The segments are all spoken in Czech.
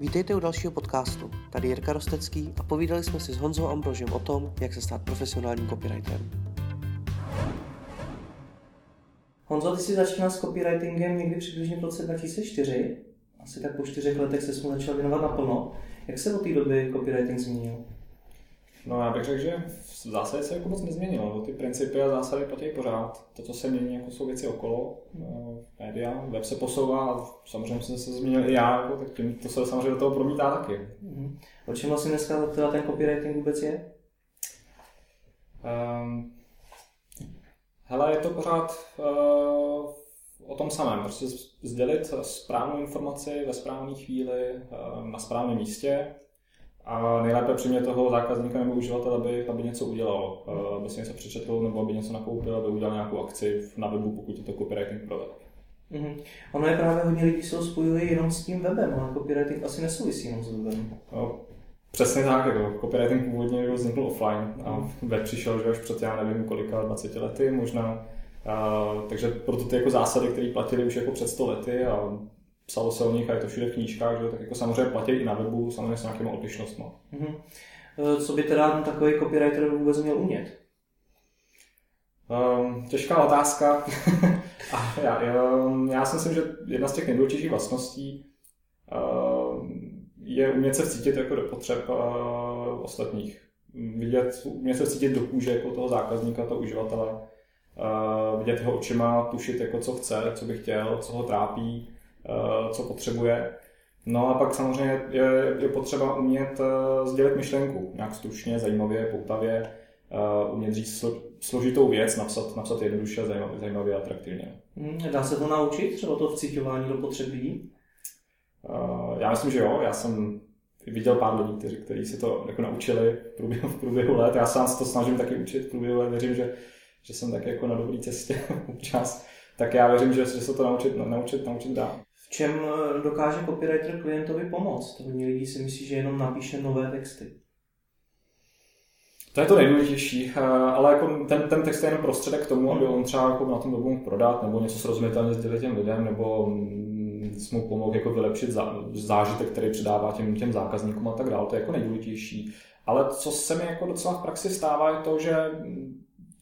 Vítejte u dalšího podcastu. Tady Jirka Rostecký a povídali jsme si s Honzou Ambrožem o tom, jak se stát profesionálním copywriterem. Honzo, ty jsi začínal s copywritingem někdy přibližně v roce 2004. Asi tak po čtyřech letech se mu začal věnovat naplno. Jak se od té doby copywriting změnil? No já bych řekl, že v zásadě se jako moc nezměnilo. Ty principy a zásady platí pořád. To, co se mění, jako jsou věci okolo, no, média, web se posouvá a samozřejmě jsem se změnil i já, jako, tak tím to se samozřejmě do toho promítá taky. Mm-hmm. O čem vlastně dneska teda ten copywriting vůbec je? Um, hele, je to pořád uh, o tom samém. Prostě sdělit správnou informaci ve správné chvíli, uh, na správném místě, a nejlépe přimět toho zákazníka nebo uživatele, aby, aby něco udělal, eh, aby si něco přečetl nebo aby něco nakoupil, aby udělal nějakou akci na webu, pokud je to copywriting produkt. Mm-hmm. Ono je právě hodně lidí, se spojují jenom s tím webem, ale copywriting asi nesouvisí jenom s webem. No, přesně tak, jako copywriting původně vznikl offline a web přišel že až před já nevím kolika 20 lety možná. A, takže proto ty jako zásady, které platily už jako před 100 lety a psalo se o nich a je to všude v knížkách, že? tak jako samozřejmě platí i na webu, samozřejmě s nějakými odlišnostmi. Mm-hmm. Co by teda takový copywriter vůbec měl umět? Um, těžká otázka. a já, já, já si myslím, že jedna z těch nejdůležitějších vlastností uh, je umět se vcítit jako do potřeb uh, ostatních. Vidět, umět se vcítit do kůže jako toho zákazníka, toho uživatele, uh, vidět jeho očima, tušit, jako co chce, co by chtěl, co ho trápí, co potřebuje. No a pak samozřejmě je, je potřeba umět uh, sdělit myšlenku nějak stručně, zajímavě, poutavě, uh, umět říct slo, složitou věc, napsat, napsat jednoduše, zajímavě, zajímavě a atraktivně. Hmm, dá se to naučit, třeba to vcitování do potřeb lidí? Uh, já myslím, že jo. Já jsem viděl pár lidí, kteří, kteří se to jako naučili v průběhu, v průběhu let. Já sám se to snažím taky učit v průběhu let. Věřím, že, že jsem taky jako na dobré cestě občas. Tak já věřím, že, že se to naučit, naučit, naučit dá v čem eh, dokáže copywriter klientovi pomoct. Hodně lidí si myslí, že jenom napíše nové texty. To je to nejdůležitější, eh, ale jako ten, ten text je jenom prostředek k tomu, aby on třeba jako na tom mohl prodat, nebo něco srozumitelně sdělit těm lidem, nebo mm, mu pomohl jako vylepšit zážitek, který předává těm, těm zákazníkům a tak dále. To je jako nejdůležitější. Ale co se mi jako docela v praxi stává, je to, že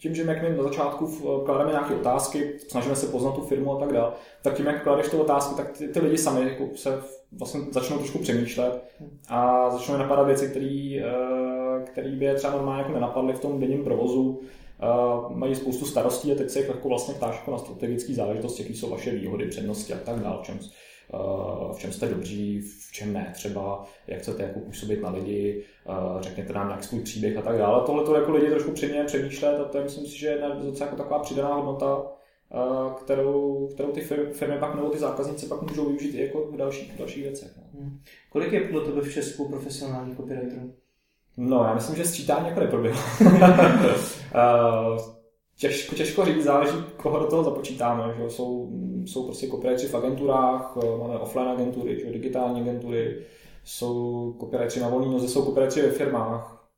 tím, že my jak na začátku klademe nějaké otázky, snažíme se poznat tu firmu a tak dále, tak tím, jak kladeš ty otázky, tak ty, ty lidi sami jako se vlastně začnou trošku přemýšlet a začnou napadat věci, které eh, by je třeba normálně jako nenapadly v tom denním provozu. Uh, mají spoustu starostí a teď se jako vlastně ptáš jako na strategické záležitosti, jaké jsou vaše výhody, přednosti a tak dále, v čem, v čem jste dobří, v čem ne, třeba jak chcete jako působit na lidi, řekněte nám nějaký svůj příběh a tak dále. Tohle to jako lidi trošku přiměje přemýšlet a to je myslím si, že je docela jako taková přidaná hodnota, kterou, kterou ty firmy pak nebo ty zákazníci pak můžou využít i jako v dalších, dalších věcech. No. Hmm. Kolik je podle tebe v Česku profesionální copywriterů? No, já myslím, že sčítání jako neproběhlo. těžko, těžko říct, záleží, koho do toho započítáme. Že? Jsou, jsou prostě copywriteri v agenturách, máme offline agentury, že? digitální agentury, jsou copywriteri na volný noze, jsou copywriteri ve firmách,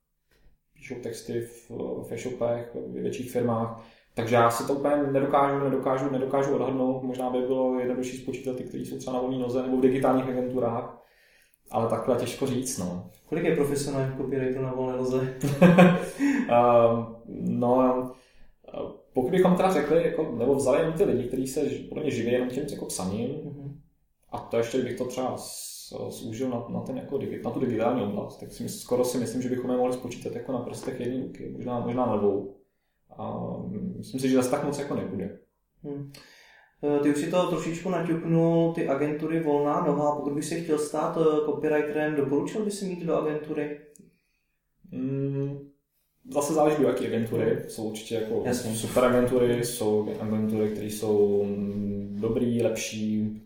píšou texty v, v e-shopech, ve větších firmách. Takže já si to úplně nedokážu, nedokážu, nedokážu odhadnout. Možná by bylo jednodušší spočítat ty, kteří jsou třeba na volné noze nebo v digitálních agenturách. Ale takhle těžko říct, no. Kolik je profesionálních copywriterů na volné noze? uh, no, pokud bychom teda řekli, jako, nebo vzali jen ty lidi, kteří se podle mě živí jenom tím jako psaním, mm-hmm. a to ještě bych to třeba zúžil na, na, ten jako, na tu digitální oblast, tak si skoro si myslím, že bychom je mohli spočítat jako na prstech jedné ruky, možná, možná na dvou. A myslím si, že zase tak moc jako nebude. Hmm. Ty už si to trošičku naťuknul, ty agentury volná noha. Pokud by si chtěl stát e, copywriterem, doporučil by si mít do agentury? Hmm, zase záleží do jaké agentury. Jsou určitě jako Jasně. super agentury, jsou agentury, které jsou mm, dobrý, lepší,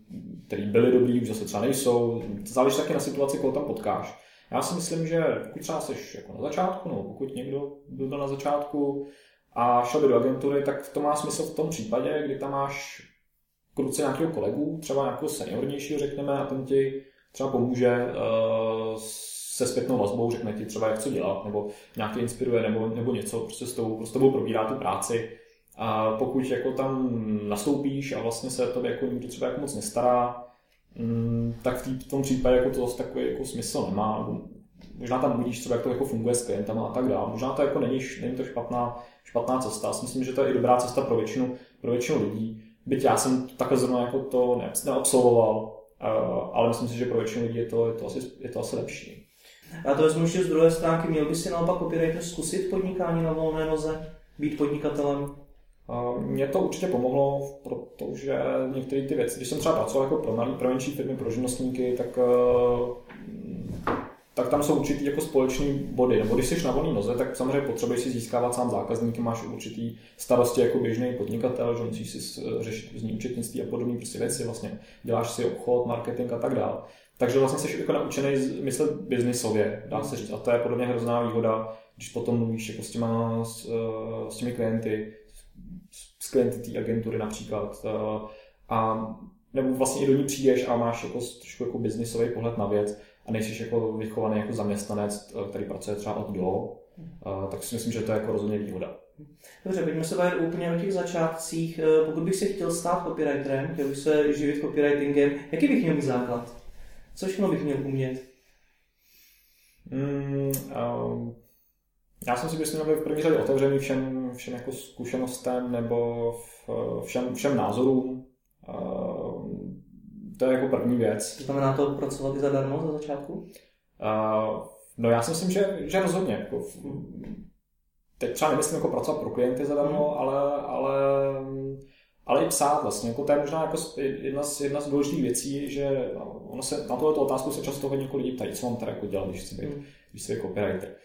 které byly dobrý, už zase třeba nejsou. Záleží taky na situaci, koho tam potkáš. Já si myslím, že pokud třeba jsi jako na začátku, nebo pokud někdo byl na začátku, a šel by do agentury, tak to má smysl v tom případě, kdy tam máš kruce nějakého kolegu, třeba nějakého seniornějšího, řekneme, a ten ti třeba pomůže uh, se zpětnou vazbou, řekne ti třeba, jak co dělat, nebo nějak tě inspiruje, nebo, nebo něco, prostě s tou, s probírá tu práci. A pokud jako tam nastoupíš a vlastně se to jako nikdo třeba jako moc nestará, mm, tak v, tom případě jako to zase takový jako smysl nemá. Možná tam budíš třeba, jak to jako funguje s klientama a tak dále. Možná to jako není, není to špatná, špatná cesta. Já si myslím, že to je i dobrá cesta pro většinu, pro většinu lidí. Byť já jsem takhle zrovna jako to neabsolvoval, eh, ale myslím si, že pro většinu lidí je to, je to, asi, je to asi lepší. Já to vezmu ještě z druhé stránky. Měl by si naopak copywriter zkusit podnikání na volné noze, být podnikatelem? Mně to určitě pomohlo, protože některé ty věci, když jsem třeba pracoval jako pro malý, pro menší firmy, pro živnostníky, tak, eh, tak tam jsou určitý jako společný body. Nebo když jsi na volné noze, tak samozřejmě potřebuješ si získávat sám zákazníky, máš určitý starosti jako běžný podnikatel, že musíš si řešit z ní účetnictví a podobné prostě věci, vlastně děláš si obchod, marketing a tak dále. Takže vlastně jsi jako naučený myslet biznisově, dá se říct. A to je podle mě hrozná výhoda, když potom mluvíš jako s, těma, s, s těmi klienty, s klienty té agentury například. Eh, a nebo vlastně i do ní přijdeš a máš jako trošku jako biznisový pohled na věc a nejsi jako vychovaný jako zaměstnanec, eh, který pracuje třeba od do, eh, tak si myslím, že to je jako rozhodně výhoda. Dobře, pojďme se bavit úplně o těch začátcích. Pokud bych se chtěl stát copywriterem, chtěl bych se živit copywritingem, jaký bych měl základ? Co všechno bych měl umět? Mm, um, já jsem si myslím, že v první řadě otevřený všem, všem jako zkušenostem nebo všem, všem názorům. Um, to je jako první věc. To znamená to pracovat i zadarmo za začátku? Uh, no já si myslím, že, že rozhodně. Jako, teď třeba nemyslím jako pracovat pro klienty zadarmo, hmm. ale, ale ale i psát vlastně. Jako to je možná jako jedna z, jedna z důležitých věcí, že no, ono se, na tuto otázku se často hodně jako lidí ptají, co mám teda jako dělat, když chci být, mm. když chci být copywriter. Uh,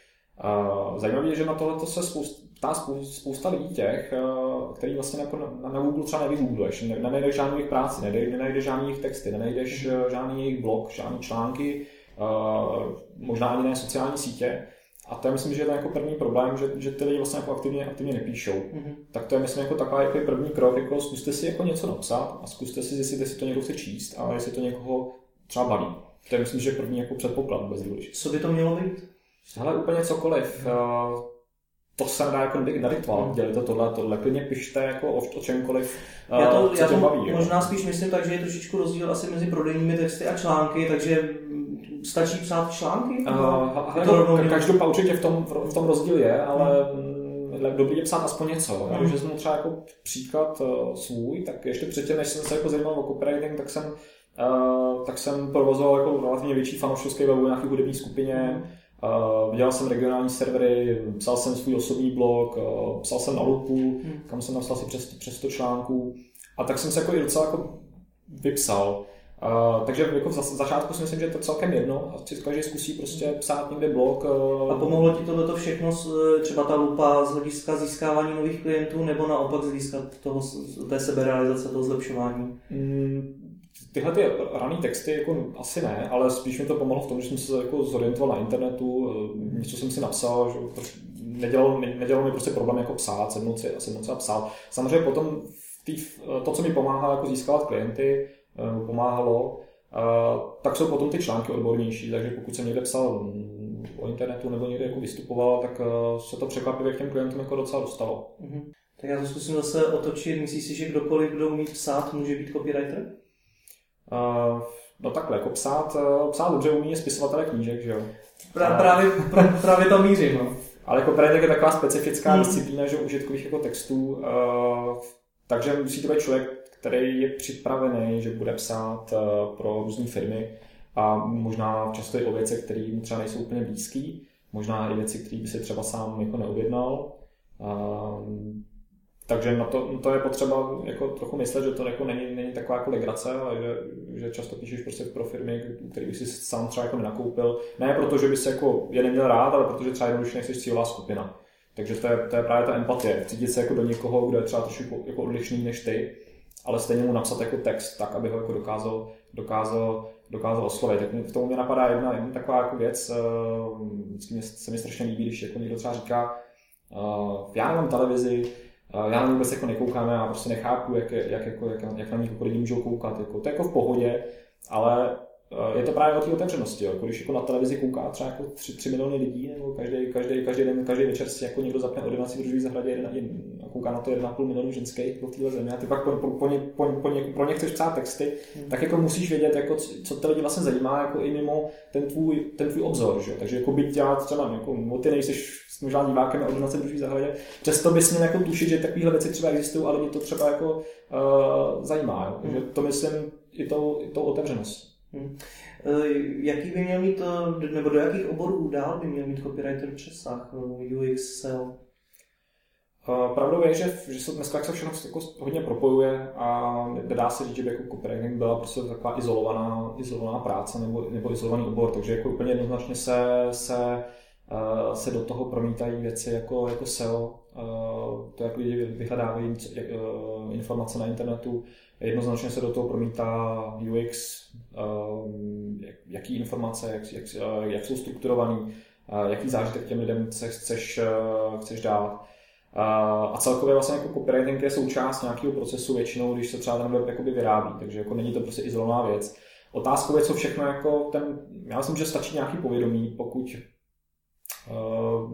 zajímavé je, že na tohle se spousta, ptá spousta lidí těch, uh, který vlastně jako na, na Google třeba nevygoogluješ, ne, nenajdeš žádnou jejich práci, nenajdeš, nenajdeš žádný jejich texty, nenajdeš uh, žádný jejich blog, žádný články, možná ani ne sociální sítě. A to je myslím, že je to jako první problém, že, že ty lidi vlastně jako aktivně, aktivně nepíšou. Mm-hmm. Tak to je myslím jako takový jako první krok, jako zkuste si jako něco napsat a zkuste si zjistit, jestli to někdo chce číst a jestli to někoho třeba baví. To je myslím, že první jako předpoklad bez důležitý. Co by to mělo být? Ale úplně cokoliv. Mm-hmm. To se nedá jako nadiktovat, mm. dělejte tohle, tohle, klidně pište jako o, o čemkoliv, já to, co já to baví. Možná jo. spíš myslím tak, že je trošičku rozdíl asi mezi prodejními texty a články, takže stačí psát články? Uh, to, každopádně určitě v tom, v tom rozdíl je, ale hmm. dobrý je psát aspoň něco. Hmm. Když vezmu třeba jako příklad uh, svůj, tak ještě předtím, než jsem se jako zajímal o copywriting, tak jsem, uh, tak jsem provozoval jako relativně větší fanouškovský web v nějaké hudební skupině. Uh, dělal jsem regionální servery, psal jsem svůj osobní blog, uh, psal jsem na lupu, hmm. kam jsem napsal si přes, přes 100 článků. A tak jsem se jako i docela jako vypsal. Uh, takže jako v začátku si myslím, že to celkem jedno a každý zkusí prostě psát někde blog. Uh... A pomohlo ti tohleto všechno, třeba ta lupa z hlediska získávání nových klientů, nebo naopak z hlediska toho, té seberealizace, toho zlepšování? Mm, tyhle ty rané texty jako asi ne, ale spíš mi to pomohlo v tom, že jsem se jako zorientoval na internetu, e, něco jsem si napsal, že nedělalo, nedělalo mi prostě problém jako psát, sednout si, sednout si a psát. Samozřejmě potom tý, to, co mi pomáhá jako získávat klienty, Eh, pomáhalo, tak jsou potom ty články odbornější, takže pokud jsem někde psal mm, o internetu nebo někde jako vystupoval, tak eh, se to překvapivě k těm klientům jako docela dostalo. Mm-hmm. Tak já to zkusím zase otočit. Myslíš si, že kdokoliv, kdo umí psát, může být copywriter? Uh, no takhle, jako psát, psát dobře umí spisovatele knížek, že jo? Pra, právě, pra, právě to mířím, no. Ale jako copywriting je taková specifická hmm. disciplína, že užitkových jako textů, uh, takže musí to být člověk, který je připravený, že bude psát eh, pro různé firmy a možná často i o věcech, které mu třeba nejsou úplně blízké, možná i věci, které by si třeba sám jako neobjednal. Ehm, takže na to, to je potřeba jako trochu myslet, že to jako není, není taková jako legrace, ale že, že často píšeš prostě pro firmy, který by si sám třeba jako nenakoupil. Ne proto, že by se jako je neměl rád, ale protože třeba jednoduše nejsi cílová skupina. Takže to je, to je právě ta empatie. Cítit se jako do někoho, kdo je třeba trošku jako odlišný než ty ale stejně mu napsat jako text tak, aby ho jako dokázal, dokázal, dokázal oslovit. Tak v tomu mě napadá jedna, jedna taková jako věc, uh, vždycky se mi strašně líbí, když jako někdo třeba říká, uh, já nemám televizi, já na vůbec jako nekoukám, já prostě nechápu, jak, jak, jako, jak, jak na ní jako lidi můžou koukat. Jako, to je jako v pohodě, ale je to právě o té otevřenosti. Jako když jako na televizi kouká třeba jako 3, 3 miliony lidí, nebo každý, každý, každý den, každý večer si jako někdo zapne ordinaci v druhé zahradě jeden, jeden, kouká na to 1,5 milionu ženských po téhle zemi a ty pak po, po, po, ně, po, po ně, pro ně chceš psát texty, hmm. tak jako musíš vědět, jako, co ty lidi vlastně zajímá jako i mimo ten tvůj, ten tvůj obzor. Že? Takže jako byť já třeba, jako, ty nejseš možná divákem na ordinace druží zahradě, přesto bys měl jako tušit, že takovéhle věci třeba existují, ale mě to třeba jako uh, zajímá. Jo? Takže to myslím i tou, i tou otevřenost. Hmm. Uh, jaký by měl mít, nebo do jakých oborů dál by měl mít copywriter přesah, UX, SEO? Pravdou je, že, že se dneska se všechno jako hodně propojuje a nedá se říct, že by jako copywriting byla prostě taková izolovaná, izolovaná práce nebo, nebo izolovaný obor, takže jako úplně jednoznačně se, se, se do toho promítají věci jako, jako SEO, to, jak lidi vyhledávají informace na internetu, jednoznačně se do toho promítá UX, jaký informace, jak, jak, jak jsou strukturovaný, jaký zážitek těm lidem chceš, chceš dát. A celkově vlastně jako copywriting je součást nějakého procesu většinou, když se třeba ten web jakoby vyrábí, takže jako není to prostě izolovaná věc. Otázkou je, co všechno jako ten, já myslím, že stačí nějaký povědomí, pokud uh,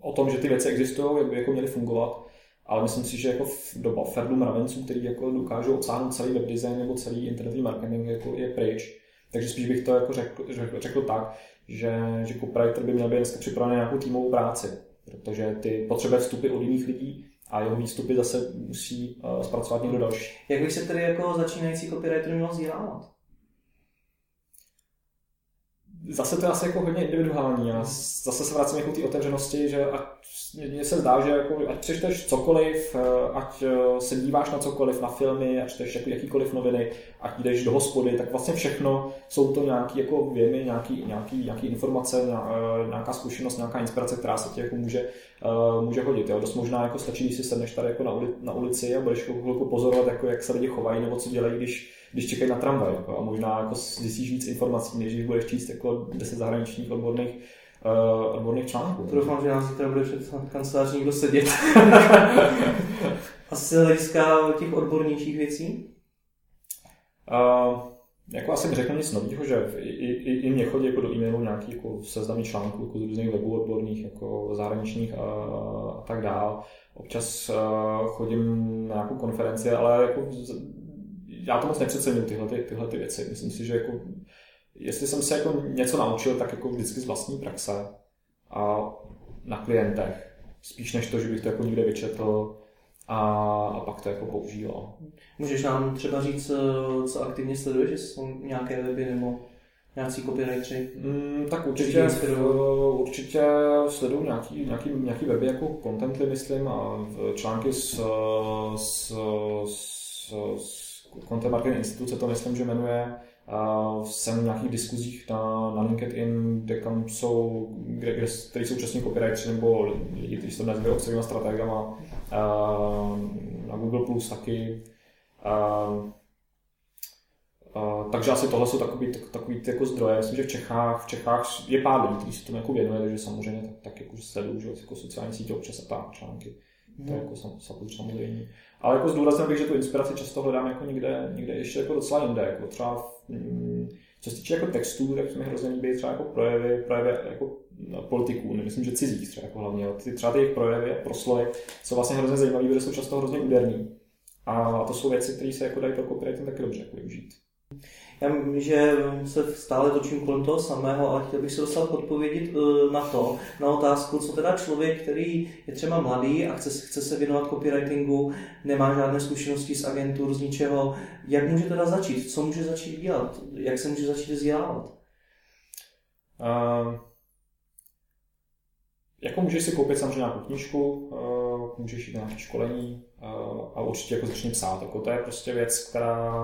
o tom, že ty věci existují, jak by jako měly fungovat, ale myslím si, že jako doba Ferdu mravenců, který jako dokážou obsáhnout celý web design nebo celý internetový marketing, jako je pryč. Takže spíš bych to jako řekl, řekl, řekl tak, že, že copywriter by měl být dneska připravený na nějakou týmovou práci protože ty potřebuje vstupy od jiných lidí a jeho výstupy zase musí uh, zpracovat někdo další. Jak bych se tedy jako začínající copywriter měl vzdělávat? Zase to je asi jako hodně individuální a zase se vracím jako té otevřenosti, že ať mně se zdá, že jako, ať přečteš cokoliv, eh, ať eh, se díváš na cokoliv, na filmy, ať čteš jako jakýkoliv noviny, ať jdeš do hospody, tak vlastně všechno jsou to nějaké jako věmy, nějaký, nějaký, nějaký informace, eh, nějaká zkušenost, nějaká inspirace, která se ti jako může, může hodit. Jo. Dost možná jako stačí, když si sedneš tady jako na, uli, na ulici a budeš chvilku pozorovat, jako jak se lidi chovají nebo co dělají, když, když čekají na tramvaj. Jako, a možná jako zjistíš víc informací, než když budeš číst jako 10 zahraničních odborných uh, odborných článků. To doufám, že nás zítra bude před kanceláří někdo sedět. Asi hlediska těch odbornějších věcí? Uh, jako asi neřeknu nic nového, že i, i, i mě chodí jako do e-mailu nějaký jako seznamy článků jako z různých webů odborných, jako zahraničních a, a tak dál. Občas uh, chodím na nějakou konferenci, ale jako já to moc nepřecením tyhle, ty, tyhle ty věci. Myslím si, že jako jestli jsem se jako něco naučil, tak jako vždycky z vlastní praxe a na klientech. Spíš než to, že bych to jako někde vyčetl a, a pak to jako používal. Můžeš nám třeba říct, eh, co aktivně sleduješ, jestli jsou nějaké weby nebo nějací copywriteri? Mm, tak určitě, určitě sleduju nějaký, nějaký, nějaký weby jako Contently, myslím, a články s, s, s, s Content Marketing Instituce, to myslím, že jmenuje jsem v nějakých diskuzích na, na LinkedIn, kde kam jsou, kde, kde, který jsou účastní copywriteri nebo lidi, kteří se nazývají obsahovými strategama, na Google Plus taky. Uh, takže asi tohle jsou takový, tak, takový ty jako zdroje. Myslím, že v Čechách, v Čechách je pár lidí, kteří se tomu jako věnuje, takže samozřejmě tak, tak jako sleduju, že jako sociální sítě občas a tak články. Mm. To jako sam, samozřejmě. Ale jako zdůraznil bych, že tu inspiraci často hledám jako někde, někde ještě jako docela jinde. Jako třeba, mm, co se týče jako textů, tak mi hrozně líbí třeba jako projevy, projevy jako no, politiků, myslím, že cizích třeba jako hlavně. Ty, třeba ty jejich projevy a proslovy jsou vlastně hrozně zajímavé, protože jsou často hrozně úderní. A to jsou věci, které se jako dají pro copywriting taky dobře jako využít. Já že se stále točím kolem toho samého, ale chtěl bych se dostat odpovědět eh, na to, na otázku, co teda člověk, který je třeba mladý a chce, chce se věnovat copywritingu, nemá žádné zkušenosti z agentur, z ničeho, jak může teda začít? Co může začít dělat? Jak se může začít vzdělávat? Uh, jako můžeš si koupit samozřejmě nějakou knížku, uh, můžeš jít na školení, a určitě jako začni psát. Jako to je prostě věc, která,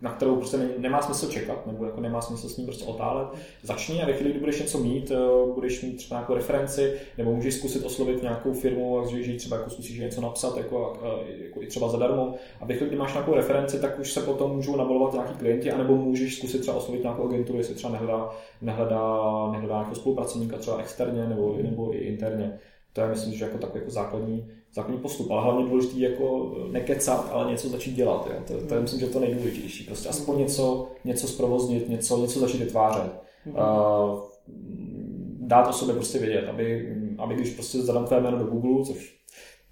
na kterou prostě nemá smysl čekat, nebo jako nemá smysl s ní prostě otálet. Začni a ve chvíli, kdy budeš něco mít, eh, budeš mít třeba nějakou referenci, nebo můžeš zkusit oslovit nějakou firmu, že, že třeba jako zkusíš něco napsat, jako, jako i třeba zadarmo. A ve chvíli, kdy máš nějakou referenci, tak už se potom můžou nabalovat nějaký klienti, anebo můžeš zkusit třeba oslovit nějakou agenturu, jestli třeba nehledá, nehledá, nehledá jako spolupracovníka třeba externě nebo, nebo i interně. To je myslím, že jako takový jako základní, základní postup, ale hlavně důležité jako nekecat, ale něco začít dělat. Jo. To, to je myslím, že to nejdůležitější. Prostě aspoň něco, něco zprovoznit, něco, něco začít vytvářet. Uh, dát o sobě prostě vědět, aby, aby když prostě zadám tvé jméno do Google, což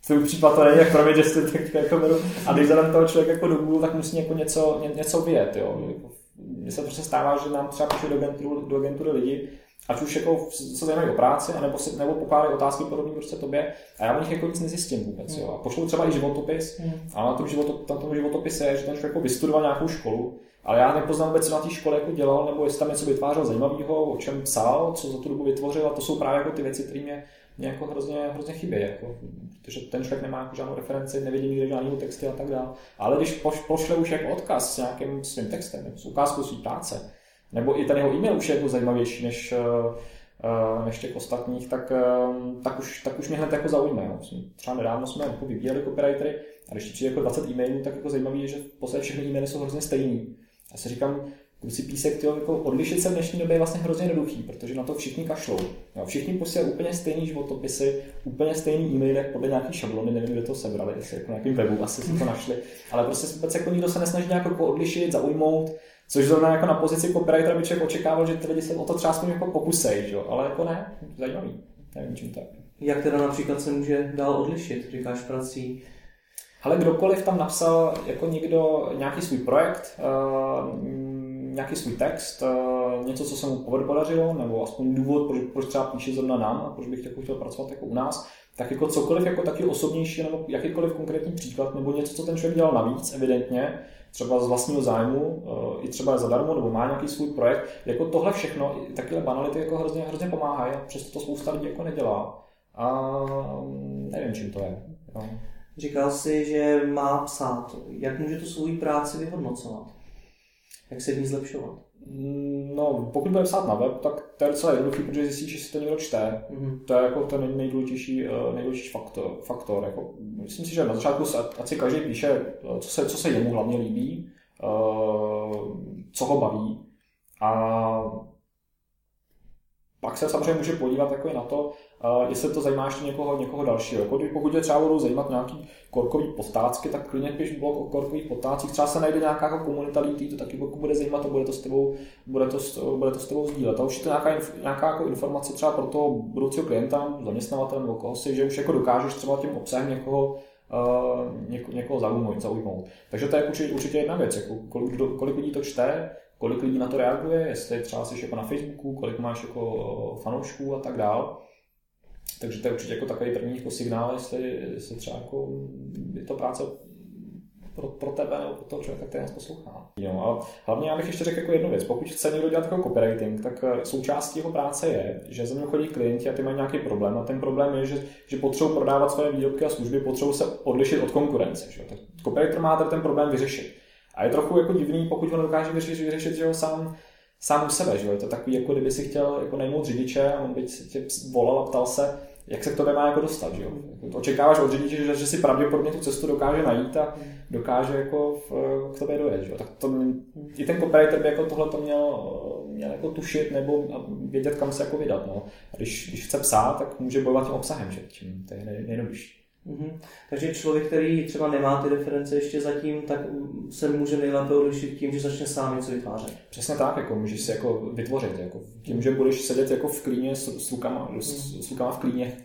tvůj případ to není jak pro mě, že jste tak jako beru. A když zadám toho člověka jako do Google, tak musí jako něco, ně, něco vědět, jo. Mně se prostě stává, že nám třeba píše do agentury, do agentury lidi, ať už jako se zajímají o práci, anebo, si, nebo pokládají otázky podobné prostě tobě a já o nich jako nic nezjistím vůbec. Jo. A pošlu třeba i životopis, mm. a na tom, životop, na tom životopise je, že ten člověk jako vystudoval nějakou školu, ale já nepoznám vůbec, co na té škole jako dělal, nebo jestli tam něco vytvářel zajímavého, o čem psal, co za tu dobu vytvořil, a to jsou právě jako ty věci, které mě, mě jako hrozně, hrozně chybí, jako, protože ten člověk nemá jako žádnou referenci, nevidí nikde žádného texty a tak dále. Ale když poš, pošle už jako odkaz s nějakým svým textem, s ukázkou své práce, nebo i ten jeho e-mail už je jako zajímavější než, uh, než těch ostatních, tak, uh, tak, už, tak už mě hned jako zaujme. Jo. Třeba nedávno jsme jako vyvíjeli copywritery a když ti přijde jako 20 e-mailů, tak jako zajímavé je, že v podstatě všechny e-maily jsou hrozně stejný. Já si říkám, si písek, tyjo, jako odlišit se v dnešní době je vlastně hrozně jednoduchý, protože na to všichni kašlou. Jo, všichni posílají úplně stejný životopisy, úplně stejný e-maily podle nějaký šablony, nevím, kde to sebrali, jestli jako nějakým webu asi si to našli, ale prostě vůbec jako nikdo se nesnaží nějak jako odlišit, zaujmout, což zrovna jako na pozici copywritera by člověk očekával, že ty lidi se o to třeba aspoň jako pokusej, jo? ale jako ne, zajímavý, nevím čím to je. Jak teda například se může dál odlišit, říkáš prací? Ale kdokoliv tam napsal jako někdo nějaký svůj projekt, uh, nějaký svůj text, uh, něco, co se mu podařilo, nebo aspoň důvod, proč, proč třeba píše zrovna nám a proč bych jako chtěl pracovat jako u nás, tak jako cokoliv jako taky osobnější nebo jakýkoliv konkrétní příklad, nebo něco, co ten člověk dělal navíc, evidentně, třeba z vlastního zájmu, uh, i třeba zadarmo, nebo má nějaký svůj projekt, jako tohle všechno, takové banality jako hrozně, hrozně pomáhají přesto to spousta lidí jako nedělá. A nevím, čím to je. Jo. Říkal jsi, že má psát. Jak může tu svou práci vyhodnocovat? Jak se v ní zlepšovat? Mm, no, pokud bude psát na web, tak to je docela jednoduchý, protože zjistí, že si to někdo čte. Mm-hmm. To je jako ten nejdůležitější, eh, nejdůležitější faktor. faktor. Jako, myslím si, že na začátku, ať si každý píše, eh, co se, co se jemu hlavně líbí, eh, co ho baví. A pak se samozřejmě může podívat jako na to, uh, jestli to zajímá ještě někoho, někoho dalšího. Jako, pokud tě třeba budou zajímat nějaký korkový postácky, tak klidně piš blog o korkových postácích. Třeba se najde nějaká jako komunita lidí, to taky bude zajímat a bude to s tebou, bude to, bude to s tebou sdílet. A už je to nějaká, nějaká jako informace třeba pro toho budoucího klienta, zaměstnavatele nebo koho si, že už jako dokážeš třeba tím obsahem někoho Uh, něko, někoho zaujmout, zaujmout. Takže to je určitě, určitě jedna věc, jako kolik, kolik lidí to čte, kolik lidí na to reaguje, jestli třeba jsi jako na Facebooku, kolik máš jako fanoušků a tak dál. Takže to je určitě jako takový první jako signál, jestli, jestli třeba jako je to práce pro, pro tebe nebo pro toho člověka, který nás poslouchá. Jo, a hlavně já bych ještě řekl jako jednu věc. Pokud chce někdo dělat jako copywriting, tak eh, součástí jeho práce je, že za mnou chodí klienti a ty mají nějaký problém. A ten problém je, že, že potřebují prodávat svoje výrobky a služby, potřebují se odlišit od konkurence. Že? Tak copywriter má ten problém vyřešit. A je trochu jako divný, pokud on dokáže vyřešit, vyřešit že ho sám, sám u sebe. Že? Je to takový, jako kdyby si chtěl jako najmout řidiče a on by tě volal a ptal se, jak se k tobě má jako dostat. Že? Očekáváš od řidiče, že, že si pravděpodobně tu cestu dokáže najít a dokáže jako v, k tobě dojet. Že? Tak to, i ten copywriter by jako tohle to měl, měl jako tušit nebo vědět, kam se jako vydat. No. A když, když chce psát, tak může bojovat tím obsahem, že? Tím, to je nejjednodušší. Mm-hmm. Takže člověk, který třeba nemá ty reference ještě zatím, tak se může nejlépe odlišit tím, že začne sám něco vytvářet. Přesně tak, jako můžeš si jako vytvořit. Jako tím, že budeš sedět jako v klíně s, s, lukama, mm. s, s lukama v klíně,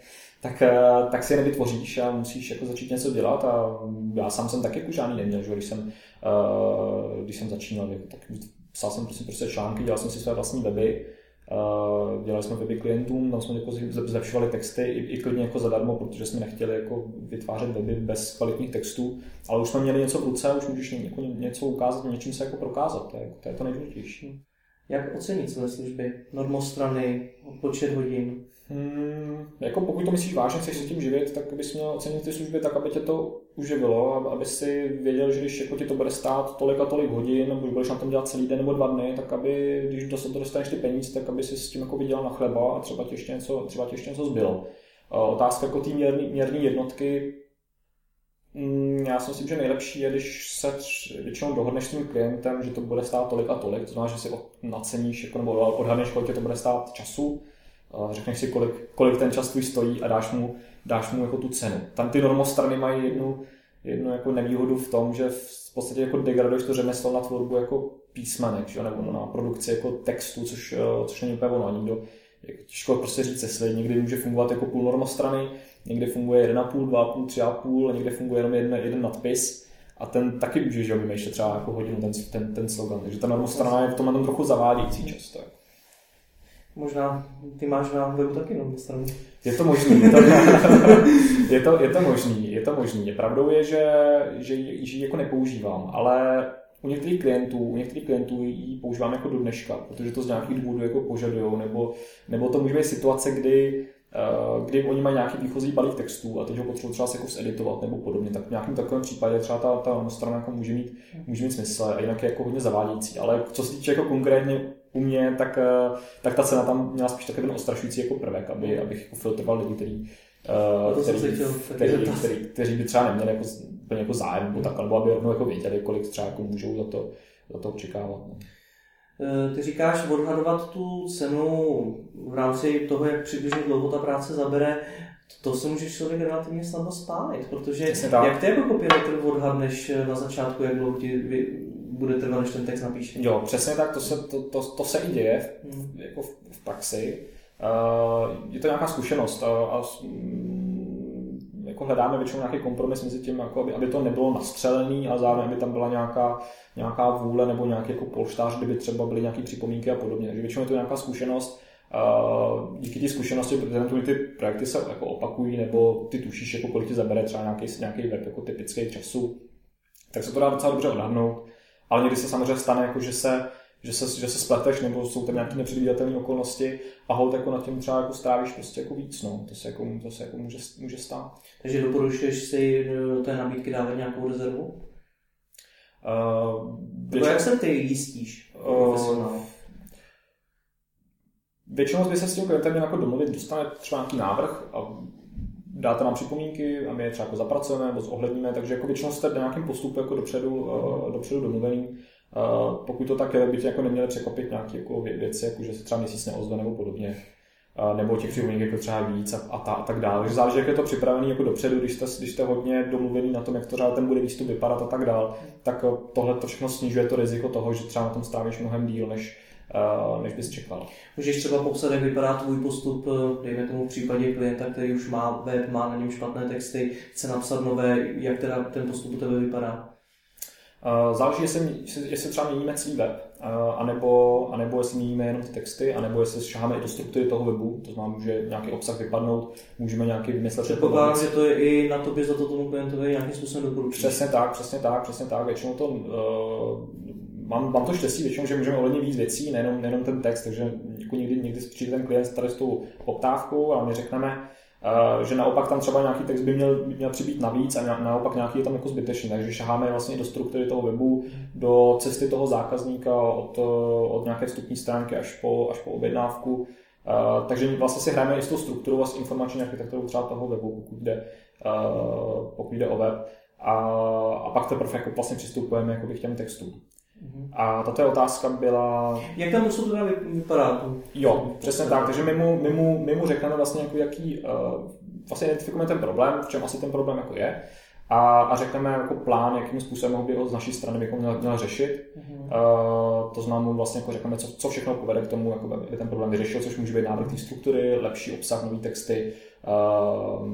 tak, eh, tak si je nevytvoříš a musíš jako začít něco dělat a já sám jsem taky jako žádný neměl, že když jsem, uh, když jsem začínal, tak psal jsem prostě, prostě články, dělal jsem si své vlastní weby, dělali jsme weby klientům, tam jsme jako zlepšovali texty i, i klidně jako zadarmo, protože jsme nechtěli jako vytvářet weby bez kvalitních textů, ale už jsme měli něco v ruce, už můžeš jako něco ukázat, něčím se jako prokázat, to je, to, je to nejdůležitější. Jak ocenit své služby? Normostrany, počet hodin? Hmm, jako pokud to myslíš vážně, chceš se tím živit, tak bys měl ocenit ty služby tak, aby tě to uživilo, aby si věděl, že když jako ti to bude stát tolik a tolik hodin, nebo budeš na tom dělat celý den nebo dva dny, tak aby, když do to dostaneš ty peníze, tak aby si s tím jako vydělal na chleba a třeba ti ještě něco, třeba ti ještě něco zbylo. Otázka jako ty měrný, měrný jednotky, mm, já si myslím, že nejlepší je, když se většinou dohodneš s tím klientem, že to bude stát tolik a tolik, to znamená, že si naceníš jako, nebo odhadneš, kolik to bude stát času, řekneš si, kolik, kolik ten čas tvůj stojí a dáš mu, dáš mu jako tu cenu. Tam ty normostrany mají jednu, jednu jako nevýhodu v tom, že v podstatě jako degraduješ to řemeslo na tvorbu jako písmenek, že? nebo na produkci jako textu, což, což není úplně ono. Nikdo, těžko prostě říct, jestli někdy může fungovat jako půl normostrany, někdy funguje 1,5, 2,5, 3,5, někde funguje jenom jeden, jeden nadpis a ten taky může že vymýšlet třeba jako hodinu ten, ten, ten slogan. Takže ta normostrana je v tom tom trochu zavádějící často. Možná ty máš na webu taky normostranu. Je to možný, je to, je to, je to možný, je to možný. Pravdou je, že, že, že ji jako nepoužívám, ale u některých klientů, u některých klientů ji používám jako do dneška, protože to z nějakých důvodů jako požadují, nebo, nebo to může být situace, kdy uh, kdy oni mají nějaký výchozí balík textů a teď ho potřebují třeba jako zeditovat nebo podobně, tak v nějakém takovém případě třeba ta, ta strana jako může mít, může mít smysl a jinak je jako hodně zavádějící. Ale co se týče jako konkrétně u mě, tak, uh, tak ta cena tam měla spíš takový ten ostrašující jako prvek, aby, abych jako filtroval lidi, který, uh, který, který, který, který, kteří by třeba neměli jako, úplně jako zájem nebo tak, nebo aby rovnou jako věděli, kolik třeba jako můžou za to, za to očekávat. No. Ty říkáš odhadovat tu cenu v rámci toho, jak přibližně dlouho ta práce zabere, to se může člověk relativně snadno spálit, protože jak ty jako copywriter odhadneš na začátku, jak dlouho ti bude trvat, než ten text napíše? Jo, přesně tak, to se, to, to, to se i děje v, hmm. jako v, v praxi. Uh, je to nějaká zkušenost a, a jako hledáme většinou nějaký kompromis mezi tím, jako aby, aby to nebylo nastřelený a zároveň by tam byla nějaká, nějaká vůle nebo nějaký jako polštář, kdyby třeba byly nějaké připomínky a podobně. Takže většinou je to nějaká zkušenost. Uh, díky té zkušenosti, protože ty projekty se jako opakují, nebo ty tušíš, jako kolik ti zabere třeba nějaký, nějaký web jako typický času, tak se to dá docela dobře odhadnout. Ale někdy se samozřejmě stane, jako že se že se, že se spleteš, nebo jsou tam nějaké nepředvídatelné okolnosti a hold jako nad tím třeba jako strávíš prostě jako víc, no. To se jako, to se jako může, může stát. Takže doporučuješ si do té nabídky dávat nějakou rezervu? Uh, většinou, jak se ty jistíš? Uh, většinou by se s tím klientem jako domluvit, dostane třeba nějaký návrh a dáte nám připomínky a my je třeba jako zapracujeme nebo zohledníme, takže jako většinou jste na nějakém postupu jako dopředu, uh, dopředu domluvený Uh, pokud to tak je, by tě jako neměli překopit nějaké jako věci, jako že se třeba měsíc neozve nebo podobně. Uh, nebo těch připomínek jako třeba víc a, a, ta, a tak dále. Takže záleží, jak je to připravené jako dopředu, když jste, když jste hodně domluvený na tom, jak to třeba ten bude výstup vypadat a tak dále, tak uh, tohle to všechno snižuje to riziko toho, že třeba na tom strávíš mnohem díl, než, než bys čekal. Můžeš třeba popsat, jak vypadá tvůj postup, dejme tomu v případě klienta, který už má web, má na něm špatné texty, chce napsat nové, jak teda ten postup u tebe vypadá? Eh, záleží, jestli, jestli třeba měníme celý web, eh, anebo, anebo jestli měníme jenom ty texty, anebo jestli šáháme i do struktury toho webu, to znamená, může nějaký obsah vypadnout, můžeme nějaký vymyslet. Předpokládám, že to je i na tobě za to tomu klientovi nějakým způsobem doporučit. Přesně tak, přesně tak, přesně tak. Většinou to, uh, mám, mám to štěstí většinou, že můžeme ohledně víc věcí, nejenom, nejenom ten text, takže jako někdy, někdy přijde ten klient tady s tou poptávkou a my řekneme, Uh, že naopak tam třeba nějaký text by měl, měl přibýt navíc a naopak nějaký je tam jako zbytečný, takže šaháme vlastně do struktury toho webu, do cesty toho zákazníka od, od nějaké vstupní stránky až po, až po objednávku. Uh, takže vlastně si hrajeme i s tou strukturou a s informační architekturou třeba toho webu, pokud jde, pokud jde o web. A, a pak teprve jako vlastně přistupujeme jako k těm textům. Mhm. A tato otázka byla... Jak tam to teda vypadá? Jo, přesně tak. Takže my mu, my mu, my mu řekneme vlastně, jako jaký, uh, vlastně identifikujeme ten problém, v čem asi ten problém jako je. A, a řekneme jako plán, jakým způsobem by ho z naší strany bychom měli, měli řešit. Mm-hmm. Uh, to znamená, vlastně jako řekneme, co, co všechno povede k tomu, jako aby ten problém vyřešil, což může být návrh té struktury, lepší obsah, nové texty, uh,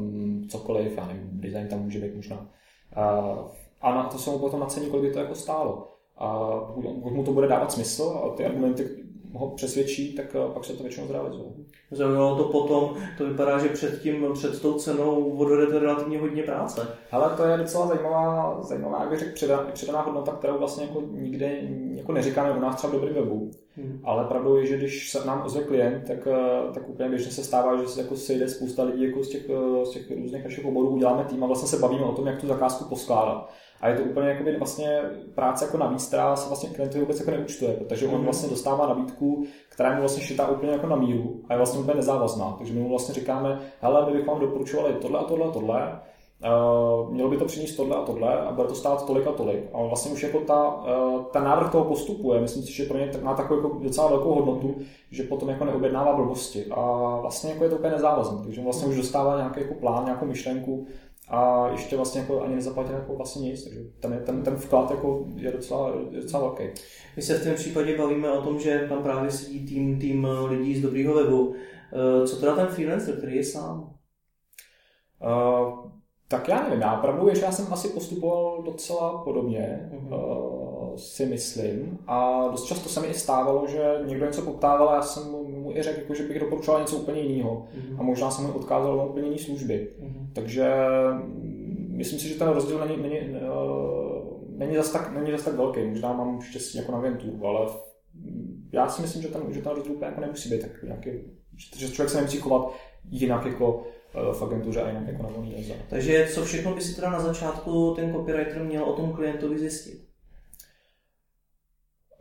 cokoliv, já nevím, design tam může být možná. Uh, a na to se mu potom nacení, kolik by to jako stálo. A pokud mu to bude dávat smysl a ty argumenty ho přesvědčí, tak eh, pak se to většinou zrealizuje. Zaujalo to potom, to vypadá, že před tím, před tou cenou odvedete relativně hodně práce. Ale to je docela zajímavá, zajímavá jak bych řekl, přidaná, přidaná hodnota, kterou vlastně jako nikde jako neříkáme u nás třeba v dobrý webu. Hmm. Ale pravdou je, že když se nám ozve klient, tak, eh, tak úplně běžně se stává, že se jako sejde spousta lidí jako z, těch, eh, z těch různých našich oborů, uděláme tým a vlastně se bavíme o tom, jak tu zakázku poskládat. A je to úplně jakoby vlastně práce jako navíc, která se vlastně klientovi vůbec jako neúčtuje, protože on mhm. vlastně dostává nabídku, která mu vlastně šitá úplně jako na míru a je vlastně úplně nezávazná. Takže my mu vlastně říkáme, hele, my bychom vám doporučovali tohle a tohle a tohle, Uh, mělo by to přinést tohle a tohle a bude to stát tolik a tolik. A vlastně už jako ta, uh, ten návrh toho postupu je, myslím si, že pro ně má takovou jako docela velkou hodnotu, že potom jako neobjednává blbosti. A vlastně jako je to úplně nezávazné, takže vlastně už dostává nějaký jako plán, nějakou myšlenku, a ještě vlastně jako ani nezaplatil jako vlastně nic, takže ten, ten, ten vklad jako je docela, je docela velký. My se v tom případě bavíme o tom, že tam právě sedí tým, tým lidí z dobrýho webu. Co teda ten freelancer, který je sám? Uh, tak já nevím, já pravdu je, že já jsem asi postupoval docela podobně, mm-hmm. uh, si myslím. A dost často se mi i stávalo, že někdo něco poptával a já jsem mu i řekl, jako, že bych doporučoval něco úplně jiného. Mm-hmm. A možná jsem mu odkázal na úplně jiné služby. Mm-hmm. Takže mm, myslím si, že ten rozdíl není, není, uh, není, zas tak, není zas tak velký. Možná mám štěstí jako na agenturu, ale já si myslím, že ten, že ten rozdíl jako nemusí být tak nějaký, že člověk se nemusí chovat jinak jako Eh, v agentuře a jinak jako na volný jazyk. Takže co všechno by si teda na začátku ten copywriter měl o tom klientovi zjistit?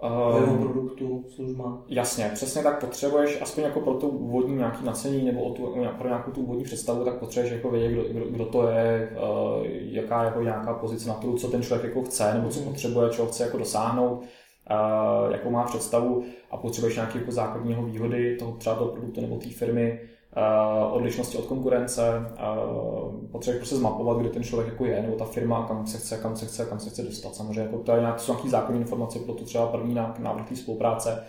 Um, jeho produktu, služba. Jasně, přesně tak potřebuješ, aspoň jako pro tu úvodní nějaký nacení nebo o tu, pro nějakou tu úvodní představu, tak potřebuješ jako vědět, kdo, kdo, kdo to je, uh, jaká jako nějaká pozice na trhu, co ten člověk jako chce, nebo co potřebuje, čeho chce jako dosáhnout, uh, jakou má představu a potřebuješ nějaké jako základního výhody toho třeba toho produktu nebo té firmy, uh, odlišnosti od konkurence, uh, potřebuješ prostě zmapovat, kde ten člověk jako je, nebo ta firma, kam se chce, kam se chce, kam se chce dostat. Samozřejmě jako to je nějaký, jsou nějaký základní informace pro to třeba první návrh té spolupráce.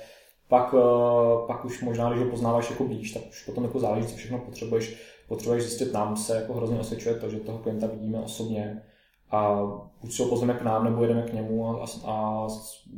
Pak, uh, pak už možná, když ho poznáváš jako blíž, tak už potom jako záleží, co všechno potřebuješ. Potřebuješ zjistit, nám se jako hrozně osvědčuje to, že toho klienta vidíme osobně, a buď si ho pozveme k nám, nebo jedeme k němu a, a, a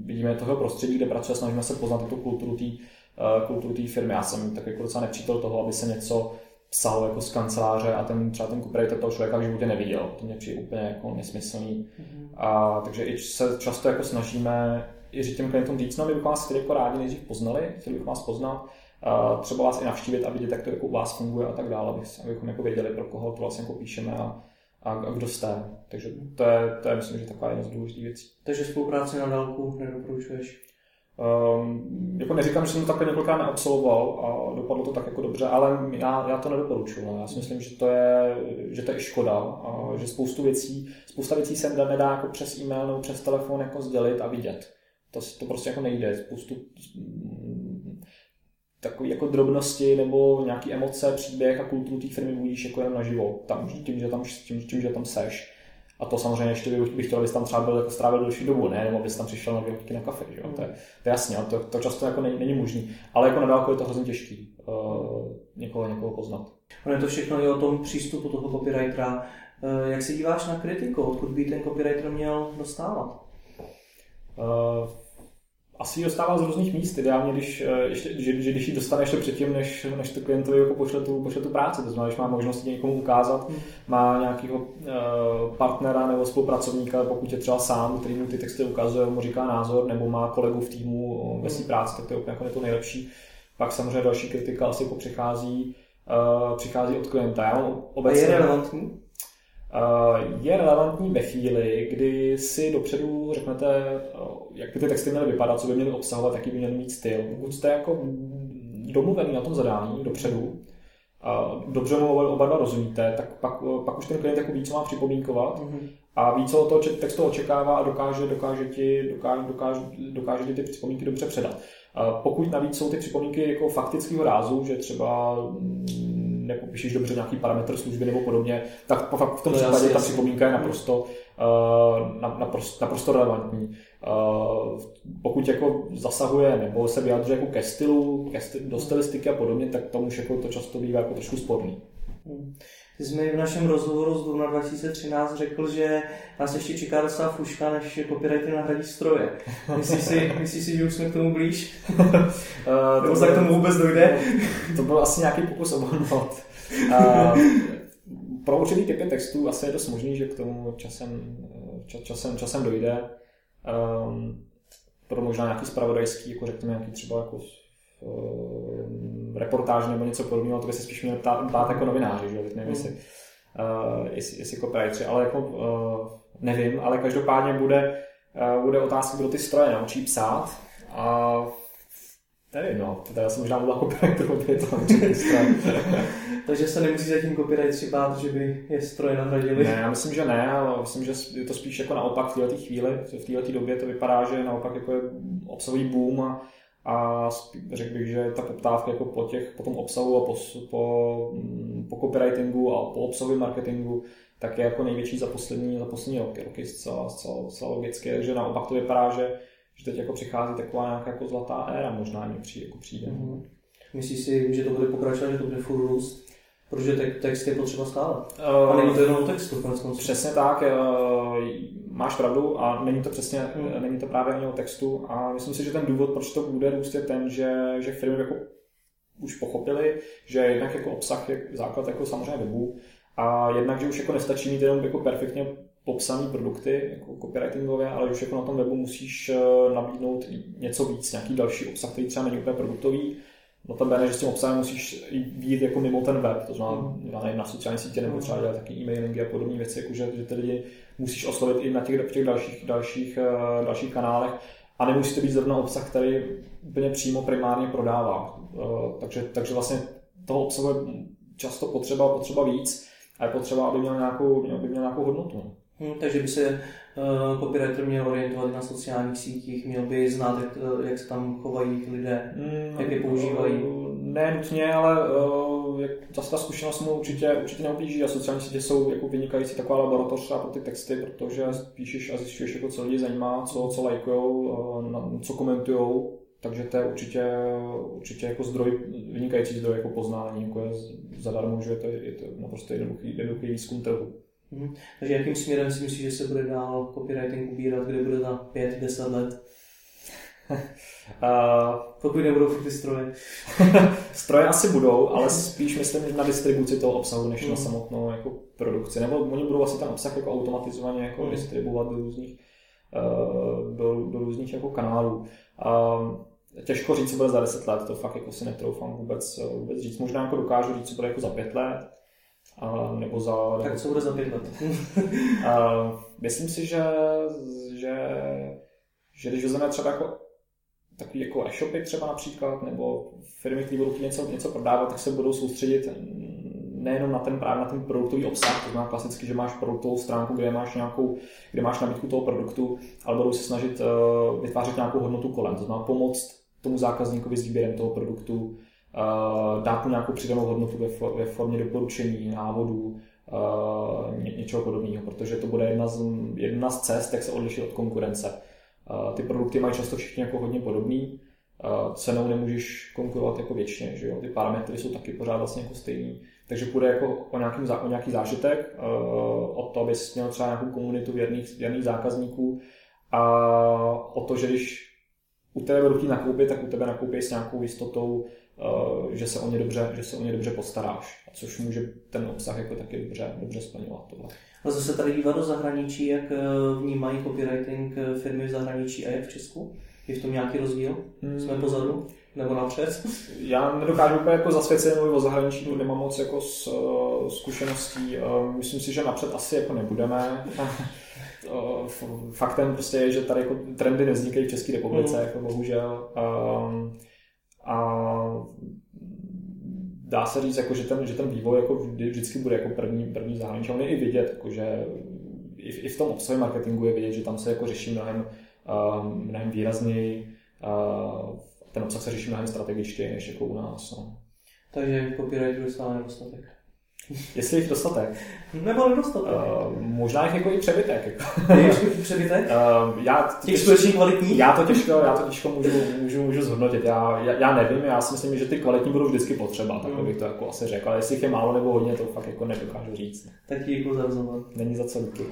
vidíme toho prostředí, kde pracuje, snažíme se poznat tu kulturu té Eh, kulturu té firmy. Já jsem takový jako docela nepřítel toho, aby se něco psalo jako z kanceláře a ten třeba ten copywriter toho člověka v životě neviděl. To mě přijde úplně jako nesmyslný. Mm-hmm. A, takže i se často jako snažíme i říct těm klientům říct, no my bychom vás chtěli jako rádi nejdřív poznali, chtěli bychom vás poznat, a třeba vás i navštívit a vidět, jak to jako u vás funguje a tak dále, abychom jako věděli, pro koho to vlastně jako píšeme a, a, a kdo jste. Takže to je, to je myslím, že taková jedna z důležitých věcí. Takže spolupráci na dálku nedoporučuješ? Um, jako neříkám, že jsem to takhle několikrát neabsolvoval a dopadlo to tak jako dobře, ale já, já to nedoporučuji. No. Já si myslím, že to je, že to je škoda, a že spoustu věcí, spousta věcí se nedá jako přes e-mail nebo přes telefon jako sdělit a vidět. To, to prostě jako nejde. Spoustu mm, takové jako drobnosti nebo nějaké emoce, příběh a kulturu té firmy budíš jako jen naživo. Tam, tím, že tam, tím, tím, že tam seš. A to samozřejmě ještě bych, bych chtěl, abys tam třeba byl, jako strávil delší dobu, ne? Nebo abys tam přišel na na kafe, že? Mm. To, je, to je jasně, to, to často jako není, není možný. Ale jako na dálku je to hrozně těžký uh, někoho, někoho poznat. Ono je to všechno i o tom přístupu toho copywritera. Uh, jak se díváš na kritiku? Odkud by ten copywriter měl dostávat? Uh, asi ji dostává z různých míst, ideálně, když, eh, ještě, že, že když ji dostane ještě předtím, než, než to klientovi jako pošle, tu, pošle tu práci. To znamená, když má možnost někomu ukázat, hmm. má nějakého uh, partnera nebo spolupracovníka, pokud je třeba sám, který mu ty texty ukazuje, mu říká názor, nebo má kolegu v týmu ve své hmm. práci, tak to je úplně jako to nejlepší. Pak samozřejmě další kritika asi jako přichází, uh, přichází od klienta. Já obecně... A je relevantní? Eh, je relevantní ve chvíli, kdy si dopředu řeknete, eh, jak by ty texty měly vypadat, co by měly obsahovat, jaký by měly mít styl. Pokud jste jako domluvený na tom zadání dopředu, dobře mu oba dva rozumíte, tak pak, pak už ten klient jako ví, co má připomínkovat mm-hmm. a ví, co od toho textu očekává a dokáže, dokáže, ti, dokáže, dokáže, dokáže ti ty připomínky dobře předat. Pokud navíc jsou ty připomínky jako faktického rázu, že třeba nepopíšeš dobře nějaký parametr služby nebo podobně, tak v tom případě ta připomínka je naprosto, uh, naprosto, naprosto relevantní. Uh, pokud jako zasahuje nebo se vyjadřuje jako ke stylu, ke stylu, do stylistiky a podobně, tak tomu už jako to často bývá jako trošku sporný. Ty jsi mi v našem rozhovoru z dubna 2013 řekl, že nás ještě čeká docela fuška, než copywriter nahradí stroje. Myslíš si, myslíš si, že už jsme k tomu blíž? uh, Nebo se k tomu vůbec dojde? to byl asi nějaký pokus obhodnout. Uh, pro určitý typy textů asi je dost možný, že k tomu časem, časem, časem dojde. Um, pro možná nějaký spravodajský, jako řekněme, nějaký třeba jako uh, reportáž nebo něco podobného, to by se spíš měl ptát, ptát jako novináři, že nevím, jestli, uh, jestli, jestli copywriteri, ale jako uh, nevím, ale každopádně bude, uh, bude otázka, kdo ty stroje naučí psát a Nevím, no, teda jsem možná mluvil copywriter, je to Takže se nemusí zatím copywriteri bát, že by je stroje nahradili. Ne, já myslím, že ne, ale myslím, že je to spíš jako naopak v této chvíli, v této době to vypadá, že naopak jako je obsahový boom a, a řekl bych, že ta poptávka jako po, těch, po tom obsahu a po, po, mm, po copywritingu a po obsahovém marketingu tak je jako největší za poslední, za poslední roky, roky zcela, zcela, zcela logicky, takže naopak to vypadá, že že teď jako přichází taková nějaká jako zlatá éra, možná mi přijde, jako přijde. Mm-hmm. Myslíš si, že to bude pokračovat, že to bude furt růst? Protože te- text je potřeba stále. Uh, a není to jenom o textu, konec Přesně tak, uh, máš pravdu a není to přesně, hmm. není to právě ani o textu a myslím si, že ten důvod, proč to bude růst, je ten, že, že firmy jako už pochopili, že jednak jako obsah je základ jako samozřejmě webu a jednak, že už jako nestačí mít jenom jako perfektně popsané produkty, jako copywritingové, ale už jako na tom webu musíš eh, nabídnout něco víc, nějaký další obsah, který třeba není úplně produktový, No to bene, že s tím obsahem musíš být jako mimo ten web, to znamená mm. já nevím, na sociální sítě nebo třeba dělat taky e-mailingy a podobné věci, jako že, že ty lidi musíš oslovit i na těch, těch dalších, dalších, uh, dalších kanálech a nemusí to být zrovna obsah, který úplně přímo primárně prodává. Uh, takže, takže vlastně toho obsahu je často potřeba, potřeba víc a je potřeba, aby měl nějakou, aby měl nějakou hodnotu. Hmm, takže by se uh, copywriter měl orientovat na sociálních sítích, měl by znát, jak, jak se tam chovají lidé, hmm, jak je používají. Ne nutně, ale uh, jak, zase ta zkušenost mu určitě, určitě neublíží a sociální sítě jsou jako vynikající taková laboratoř pro ty texty, protože píšeš a zjišťuješ, jako co lidi zajímá, co, co lajkujou, uh, co komentujou, takže to je určitě, určitě jako zdroj, vynikající zdroj jako poznání, jako je zadarmo, že to je, je to naprosto jednoduchý, jednoduchý výzkum trhu. Mhm. Takže jakým směrem si myslíš, že se bude dál copywriting ubírat, kde bude za 5-10 let? Uh, Pokud nebudou furt ty stroje. stroje asi budou, ale spíš myslím na distribuci toho obsahu, než mm. na mhm. samotnou jako produkci. Nebo oni budou asi ten obsah jako automatizovaně jako mm. distribuovat do různých, uh, do, do různých jako kanálů. Uh, těžko říct, co bude za 10 let, to fakt jako si netroufám vůbec, vůbec říct. Možná jako dokážu říct, co bude jako za 5 let, a, nebo za... Tak co bude za pět let? a, myslím si, že, že, že když vezmeme třeba jako takový jako e-shopy třeba například, nebo firmy, které budou něco, něco prodávat, tak se budou soustředit nejenom na ten právě na ten produktový obsah, to znamená klasicky, že máš produktovou stránku, kde máš nějakou, kde máš nabídku toho produktu, ale budou se snažit uh, vytvářet nějakou hodnotu kolem, to znamená pomoct tomu zákazníkovi s výběrem toho produktu, dát mu nějakou přidanou hodnotu ve, ve formě doporučení, návodů, uh, ně, něčeho podobného, protože to bude jedna z, jedna z cest, jak se odlišit od konkurence. Uh, ty produkty mají často všichni jako hodně podobný, cenou nemůžeš konkurovat jako věčně, že jo? ty parametry jsou taky pořád vlastně jako stejný. Takže půjde jako o, nějaký, o nějaký zážitek, o to, abys měl třeba nějakou komunitu věrných, věrných zákazníků a o to, že když u tebe budou nakoupit, tak u tebe nakoupí s nějakou jistotou, Eh, že se o ně dobře, že se o ně dobře postaráš, což může ten obsah jako taky dobře, dobře splňovat tohle. A zase tady dívat do zahraničí, jak eh, vnímají copywriting eh, firmy v zahraničí a jak v Česku? Je v tom nějaký rozdíl? Hmm. Jsme pozadu? Nebo napřed? Já nedokážu úplně jako zasvěceně mluvit o zahraničí, tu nemám moc jako s, zkušeností. Myslím si, že napřed asi jako nebudeme. Faktem prostě je, že tady jako trendy nevznikají v České republice, hmm. jako bohužel. Um, a dá se říct, jako, že, ten, že ten vývoj jako vždy, vždycky bude jako první, první zahraničí. On je i vidět, jako, že i, v, i v tom obsahu marketingu je vidět, že tam se jako řeší mnohem, uh, mnohem výrazněji, uh, ten obsah se řeší mnohem strategičtěji než jako u nás. No. Takže copywriter je stále nedostatek. Jestli jich dostatek. Nebo nedostatek. Uh, možná jich jako i přebytek. Jako. Je přebytek? Uh, já Těch skutečně kvalitní? Já to těžko, já to těžko můžu, můžu, můžu zhodnotit. Já, já, já, nevím, já si myslím, že ty kvalitní budou vždycky potřeba, tak mm. bych to jako asi řekl. Ale jestli jich je málo nebo hodně, to fakt jako nedokážu říct. Tak ti děkuji za rozhovor. Není za co díky.